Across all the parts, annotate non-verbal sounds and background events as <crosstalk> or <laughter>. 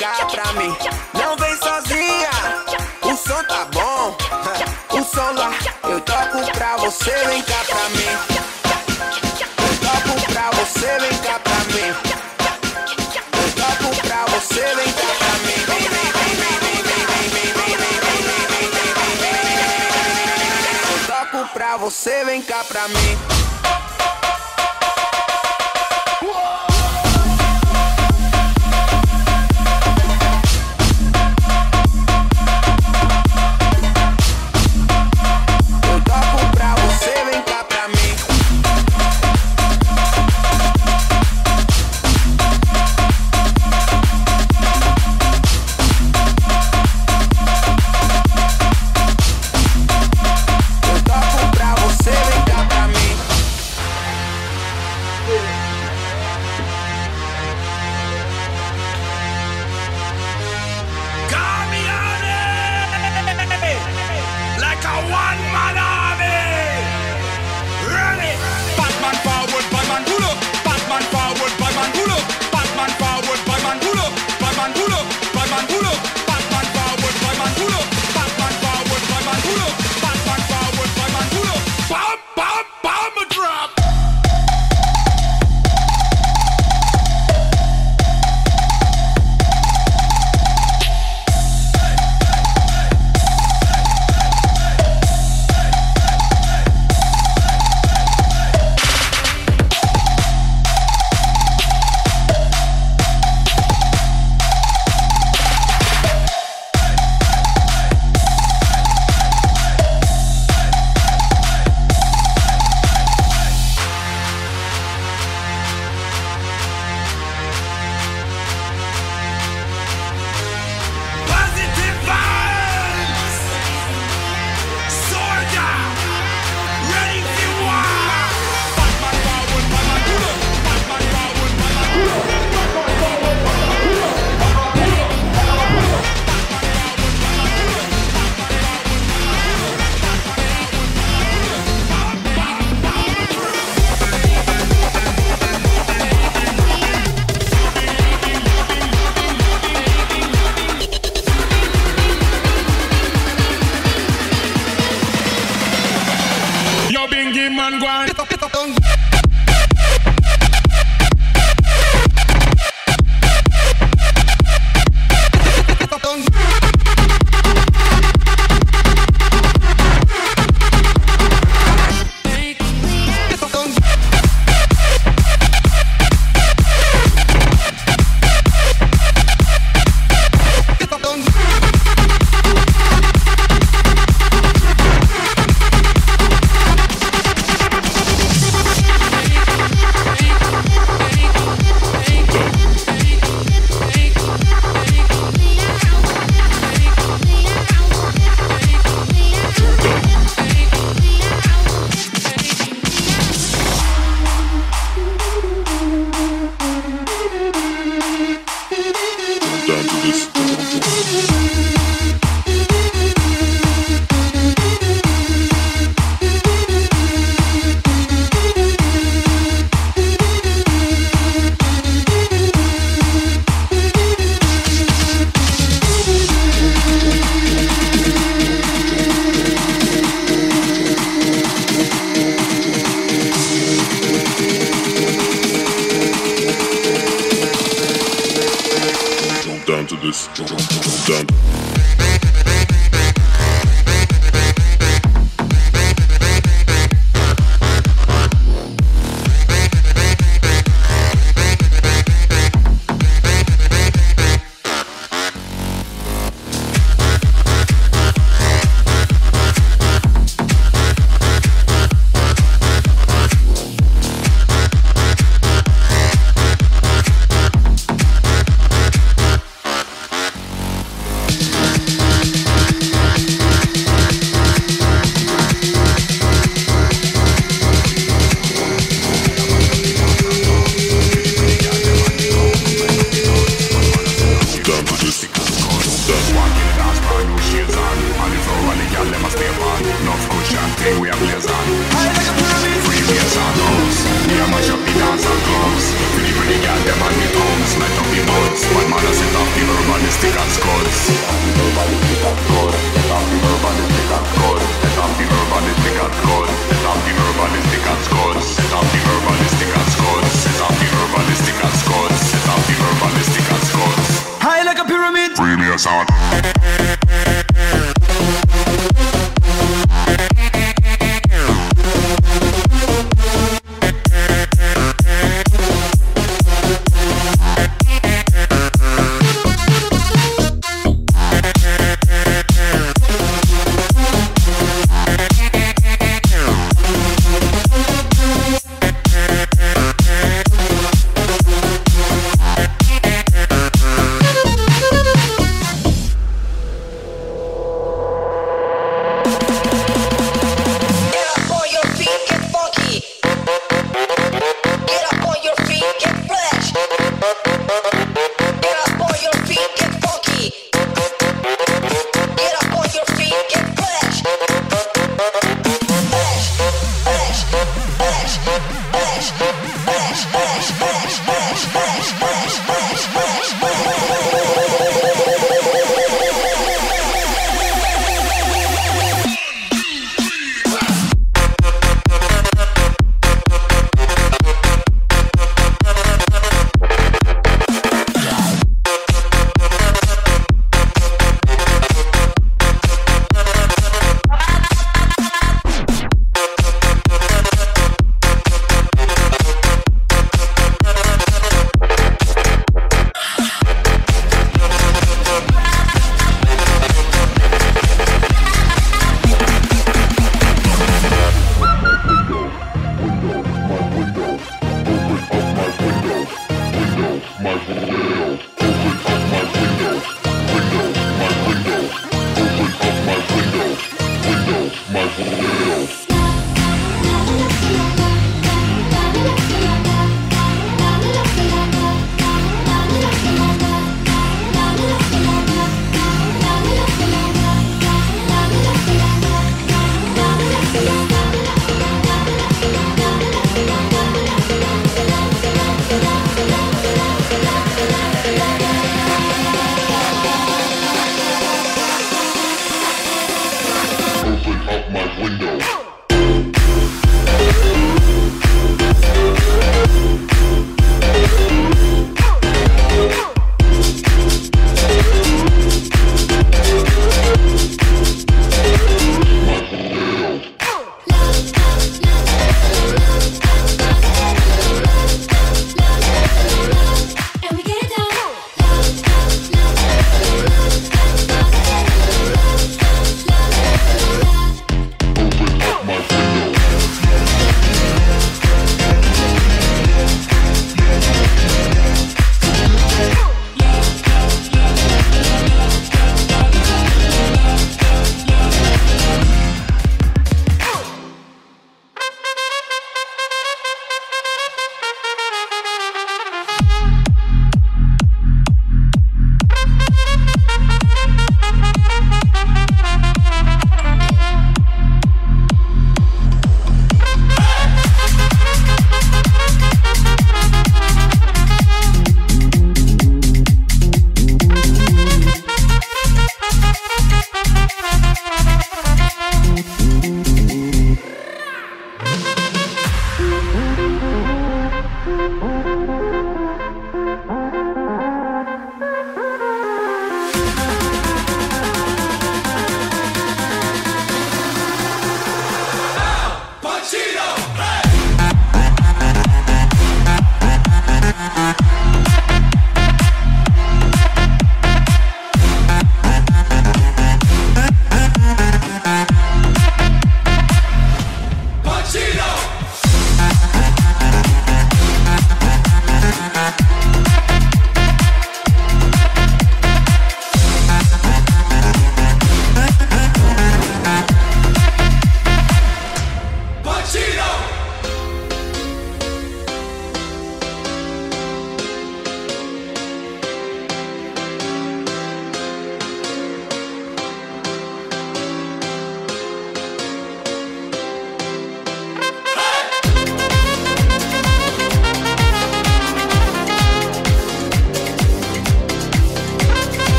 cá pra mim. Não vem sozinha, o som tá bom. <laughs> O som lá, eu toco pra você, vem cá pra mim. Eu toco pra você, vem cá pra mim. Eu toco pra você, vem cá pra mim. Eu vem, pra você, vem, vem, vem, one mother.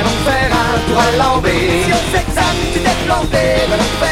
viens donc faire un tour à l'ambé. Si on s'examine, tu t'es planté, viens donc faire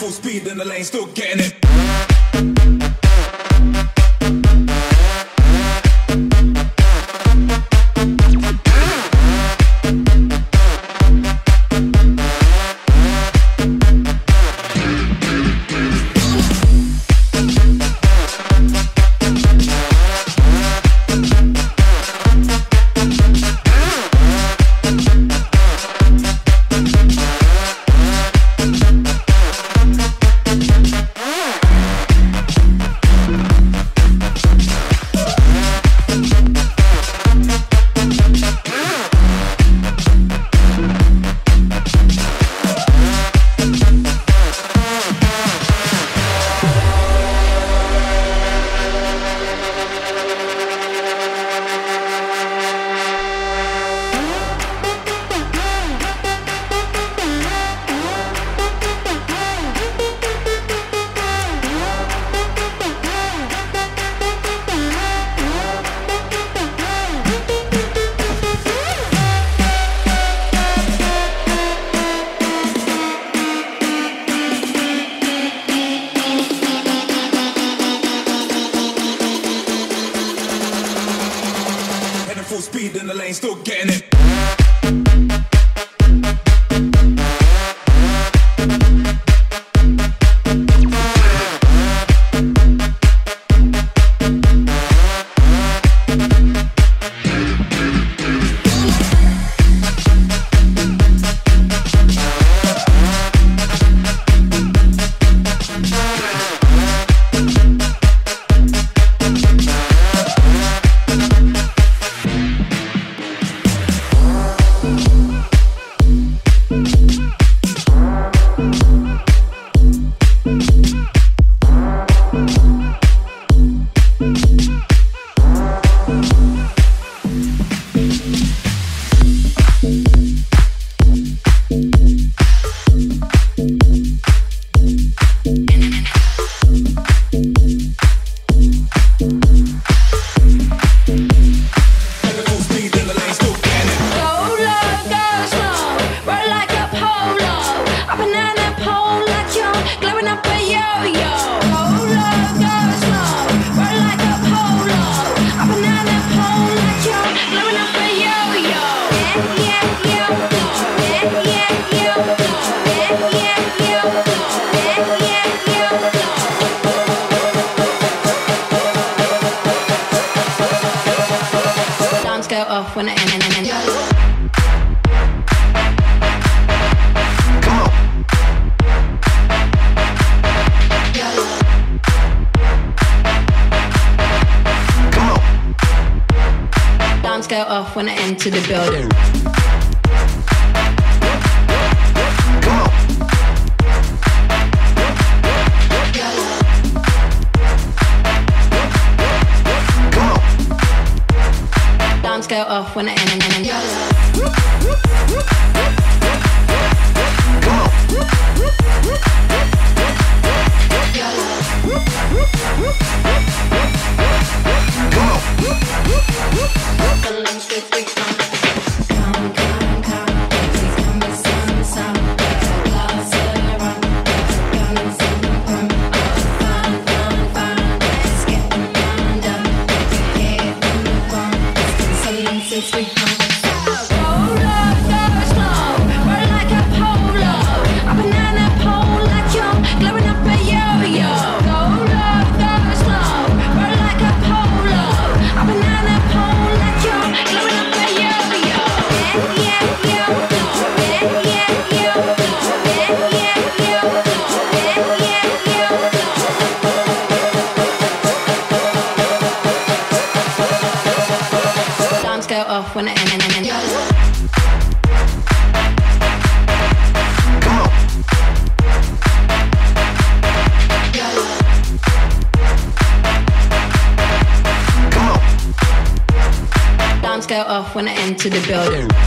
full speed in the lane, still getting it. lane, still getting it. when I end end. Come on. Come on. Go off when I enter the building. sweet. when I enter the building.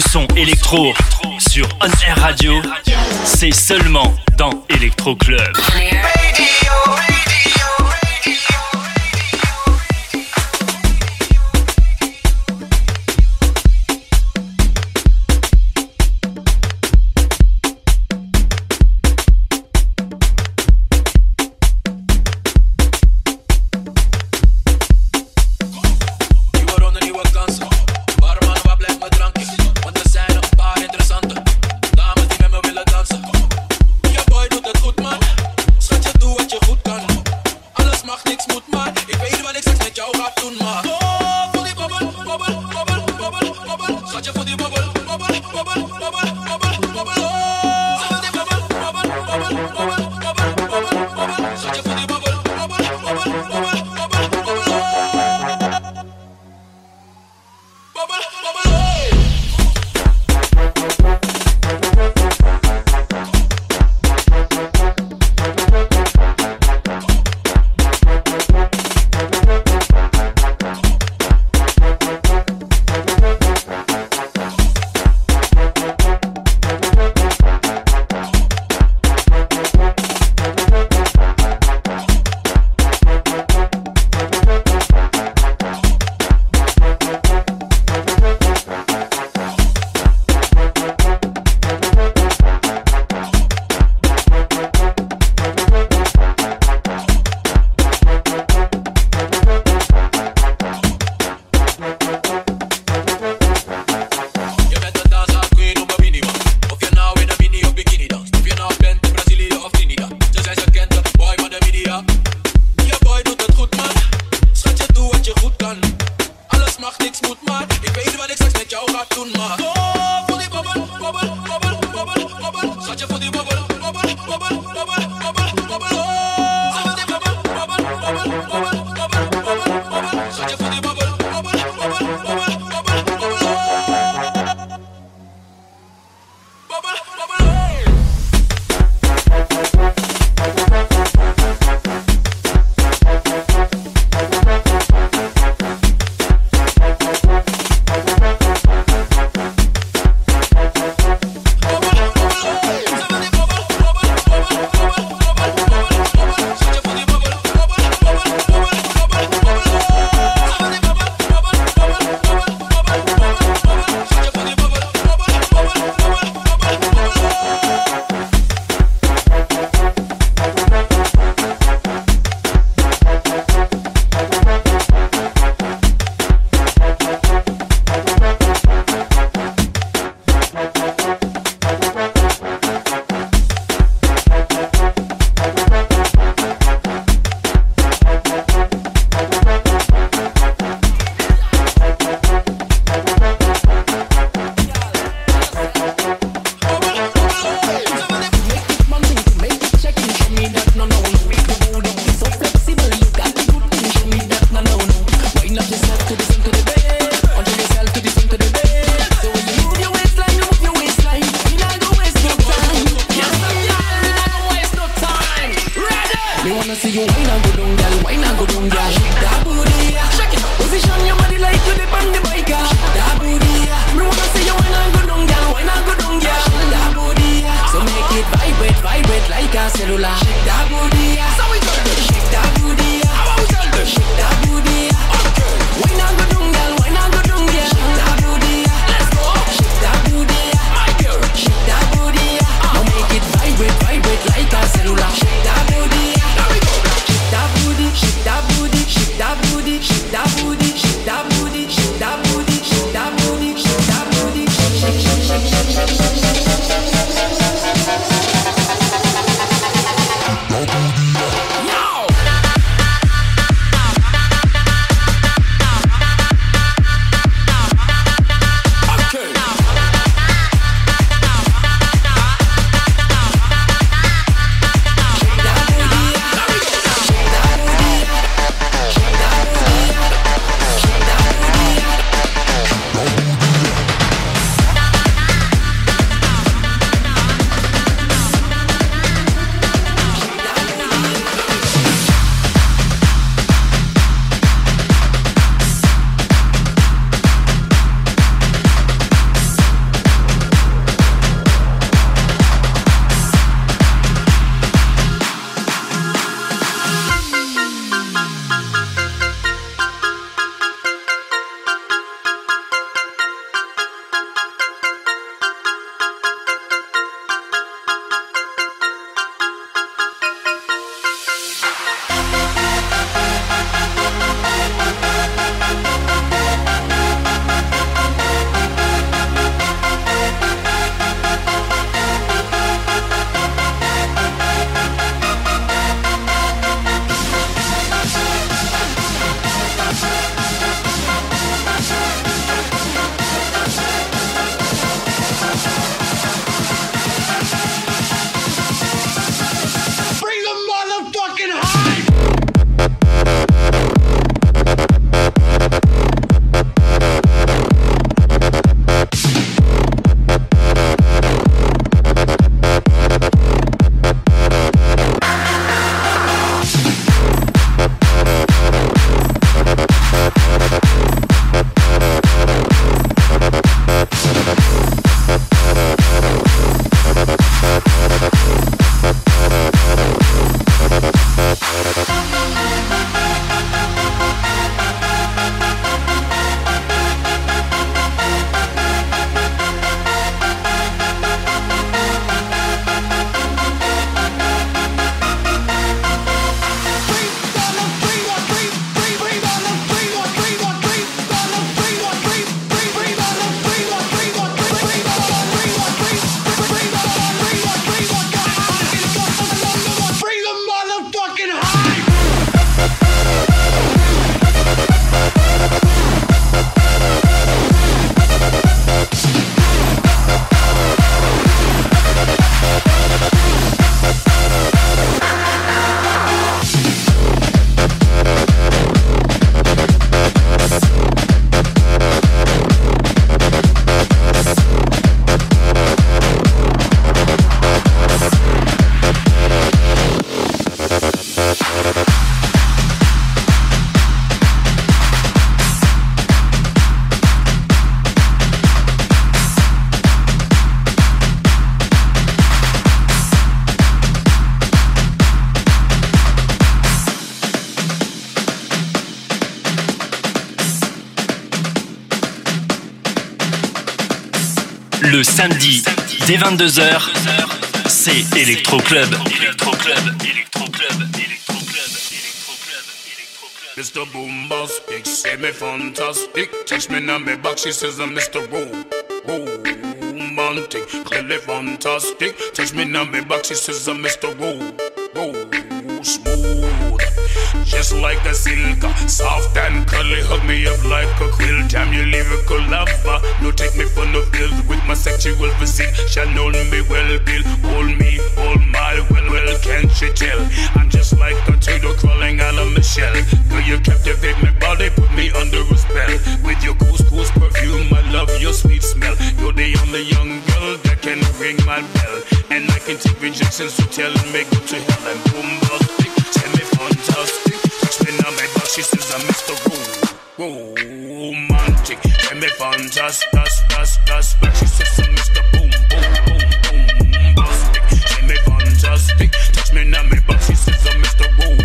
son électro sur On Air Radio, c'est seulement dans Electro Club. Bobbel, samedi, dès 22h, c'est Electro Club. Electro Club. Electro Club. Electro Club. Mr. Boombastic, say me fantastic. Touch me on me back, she says I'm Mr. Roll. Romantic, clearly fantastic. Touch me on me back, she says I'm Mr. Roll. Just like a silk, soft and curly, hug me up like a quilt. Damn you lyrical lover, no take me for no pills with my sexual physique. Shall know me well, Bill. Hold me, hold my well, well, can't you tell? I'm just like a turtle crawling out of my shell. Girl, you captivate my body, put me under a spell. With your couscous perfume, I love your sweet smell. You're the only young girl that can ring my bell. And I can take rejections to tell me go to hell me fantastic, fantastic, but she says I'm Mr. Boom, boom, boom, boom, bustic. Tell me. Touch me now, back, she says I'm Mr. Ro-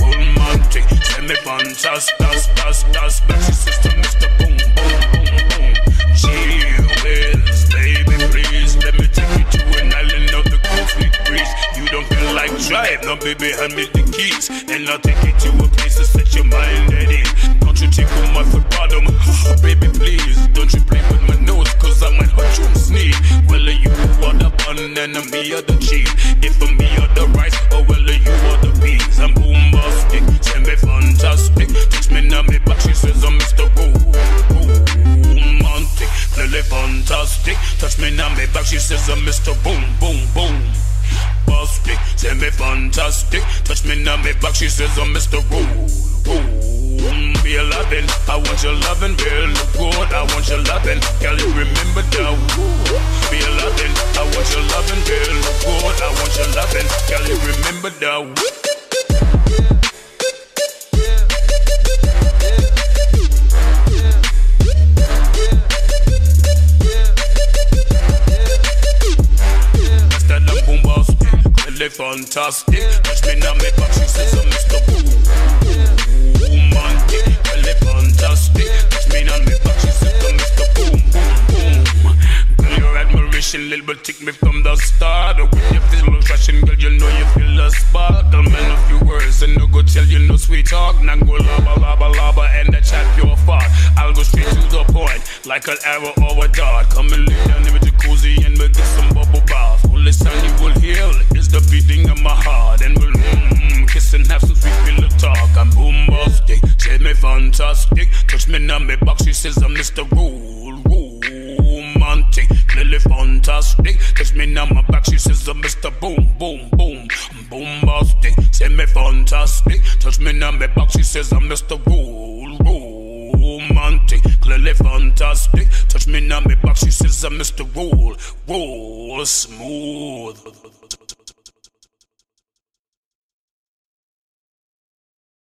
Ro- Romantic. Tell me fantastic, fantastic, but she says I'm Mr. Boom, boom, boom, boom. Whiz, baby, please let me take you to an island of the. You don't feel like drive, no baby, hand me the keys, and I'll take you to a place to set your mind at ease. Don't you take on my foot bottom, <laughs> baby, please. Don't you play with my nose, cause I might hurt you and sneeze. Well, you are the bun and me are the cheese. If for me are the rice, or well, you are the peas. I'm bombastic, tell me fantastic. Touch me now, me back, she says I'm Mr. Romantic, clearly fantastic. Touch me now, me back, she says I'm Mr. Boom, boom, boom. Bastic, say me fantastic. Touch me now, me back, she says I'm Mr. Roll. Boom, be a loving. I want your loving, girl. Look good, I want your loving. Girl, you remember that. Be a loving. I want your loving, girl. Look good, I want your loving. Girl, you remember that. Eh, really fantastic. Touch me now, me back, she says I'm Mr. Boom. Fantastic. Touch me back, she says I'm Mr. Boom, boom, boom. Girl, your admiration, little bit take me from the start. With your physical attraction, girl, you know you feel the spark. I'll man a few words and no go tell you no sweet talk. Now go laba, laba, laba, and the chat your fart. I'll go straight to the point, like an arrow or a dart. Come and lay down in the jacuzzi and we'll get some bubble bath. Only sound you will hear is the beating of my heart. And we'll mm, kiss and have some sweet pillow talk. I'm bombastic, say me fantastic. Touch me now, me back, she says I'm Mr. Rule, romantic, clearly fantastic. Touch me now, my back, she says I'm Mr. Boom, boom, boom, bombastic. Say me fantastic. Touch me now, me back, she says I'm Mr. Rule, romantic, clearly fantastic. Touch me now, me back, she says I'm Mr. Roll, roll smooth.